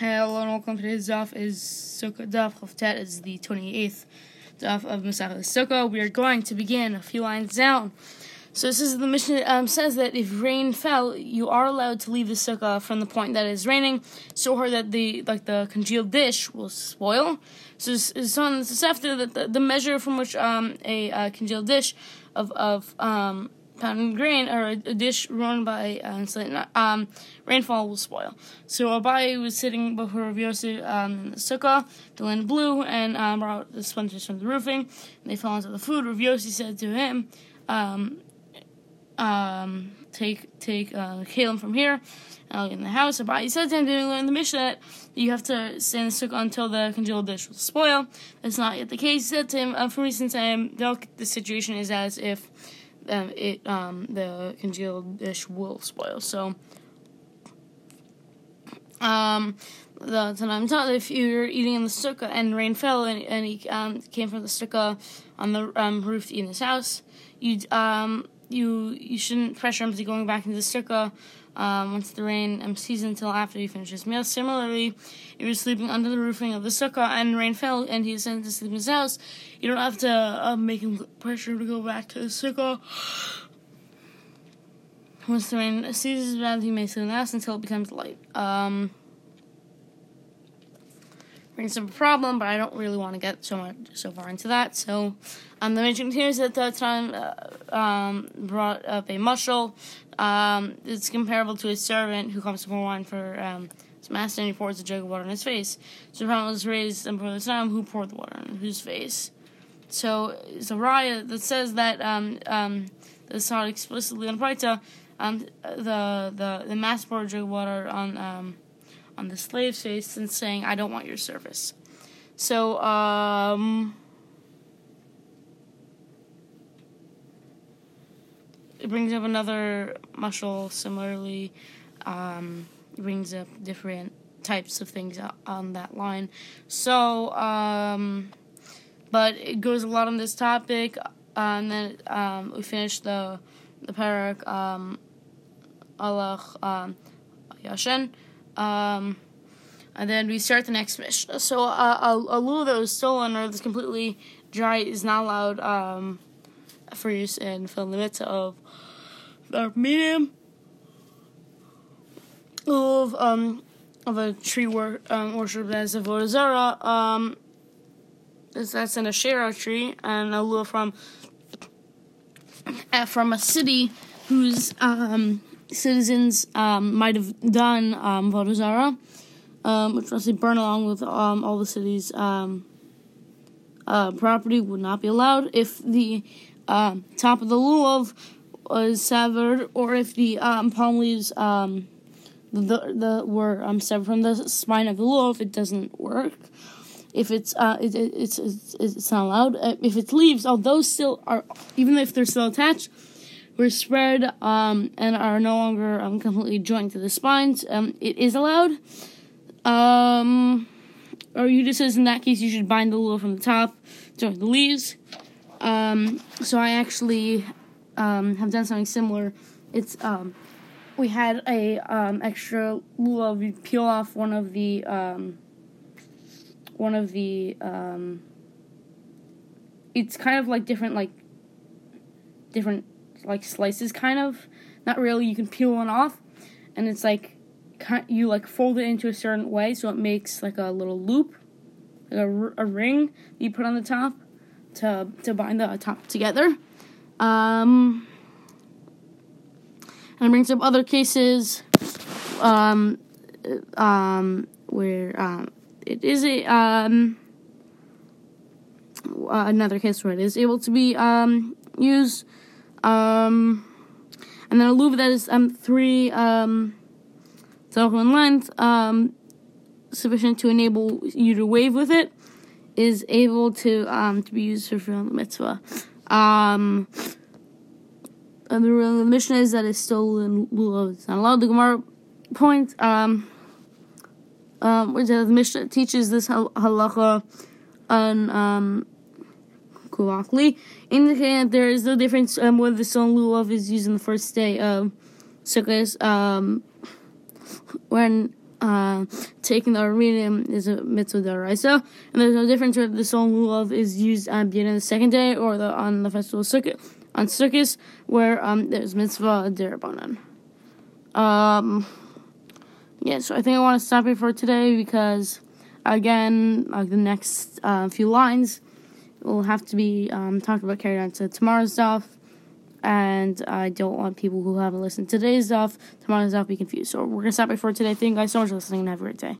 Hello and welcome to today's daf is Sukkah daf of Tet is the 28th daf of Masachet Sukkah. We are going to begin a few lines down. So this is the Mishnah um, says that if rain fell, you are allowed to leave the sukkah from the point that is raining, so hard that the like the congealed dish will spoil. So it's on the after that the, the, measure from which um, a uh, congealed dish of of um, pounded grain or a, dish run by uh, um, rainfall will spoil. So Abai was sitting before Rav Yosef um, sukkah, the land blew, and um, brought the splinters from the roofing, they fell into the food. Rav Yosef said to him, um, um, take take uh, Kalim from here, uh, in the house. Abai said to him, "Did learn the Mishnah that you have to stay in the sukkah until the congealed dish will spoil?" That's not yet the case. He said to him, uh, "For me, since I am the situation is as if." Um, it um, the congealed dish will spoil. So, um, the taught if you're eating in the sukkah and rain fell and, and he um, came from the sukkah on the um, roof in his house, you um you you shouldn't pressure him to going back into the sukkah um, once the rain um, ceases until after he finishes meal. Similarly, if you're sleeping under the roofing of the sukkah and rain fell and he sent to sleep in his house, you don't have to uh, make him pressure to go back to the sukkah. Once the rain ceases, he may sleep in the house until it becomes light. Um, brings up a problem, but I don't really want to get so much so far into that. So, um, the mention here is that the time uh, um, brought up a mushel. Um, it's comparable to a servant who comes to pour wine for um, his master and he pours a jug of water on his face. So, the problem was raised before the time who poured the water on whose face. So, it's a raya that says that um, um, that's not explicitly on Baraita. Um, the the the master poured jug of water on um, on the slave's face and saying, I don't want your service. So, um, it brings up another mushal similarly, um, brings up different types of things on that line. So, um, but it goes a lot on this topic. Uh, and then um, we finish the the parak um, Allah um, Yashin. Um, and then we start the next Mishnah. So uh, a, a lulav that was stolen or that's completely dry is not allowed um, for use in the limits of the medium of um of a tree wor- um, worship as avodah zarah. Um, that's an Asherah tree and a lulav from uh, from a city whose um citizens um, might have done um, Vodazara, um, which was to burn along with um, all the city's um, uh, property would not be allowed if the uh, top of the lulav was severed or if the palm leaves the, the were severed from the spine of the lulav, it doesn't work. If it's uh, it, it, it's, it's it's not allowed. Uh, if it's leaves, although still are even if they're still attached, were spread um, and are no longer um, completely joined to the spines, um, it is allowed. Um, or you just says in that case you should bind the lulav from the top, join the leaves. Um, so I actually um, have done something similar. It's um, we had a extra lulav. We peel off one of the one of the it's kind of like different like different like slices, kind of. Not really. You can peel one off, and it's like you like fold it into a certain way so it makes like a little loop, like a, a ring you put on the top to to bind the top together. Um, and it brings up other cases um, um, where um, it is a um, another case where it is able to be um, used um, and then a loop that is um, three um, in length, um, sufficient to enable you to wave with it, is able to um, to be used for the mitzvah. Um, and the, the Mishnah is that it's stolen lulav. It's not allowed. The Gemara point, um, um, which the mission teaches this halacha on um, correctly, indicating that there is no difference um, whether the stone lulav is used on the first day of Sukkot, um, when uh, taking the arba minim is a mitzvah deraisa, and there's no difference whether the song lulav is used at the beginning of the second day or the, on the festival Sukkot, on Sukkot, where um, there's mitzvah derabanan. Um, yeah, so I think I want to stop here for today because, again, like the next uh, few lines will have to be um, talked about carried on to tomorrow's stuff and I don't want people who haven't listened to today's stuff, tomorrow's stuff, be confused. So we're gonna stop it for today. Thank you guys so much for listening and have a great day.